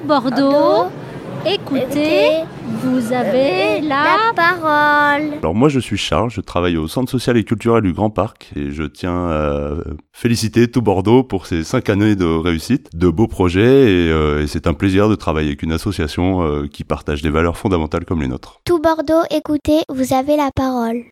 Tout Bordeaux, écoutez, vous avez la... parole. Alors moi je suis Charles, je travaille au Centre social et culturel du Grand Parc et je tiens à féliciter tout Bordeaux pour ces cinq années de réussite, de beaux projets et, euh, c'est un plaisir de travailler avec une association euh, qui partage des valeurs fondamentales comme les nôtres. Tout Bordeaux, écoutez, vous avez la parole.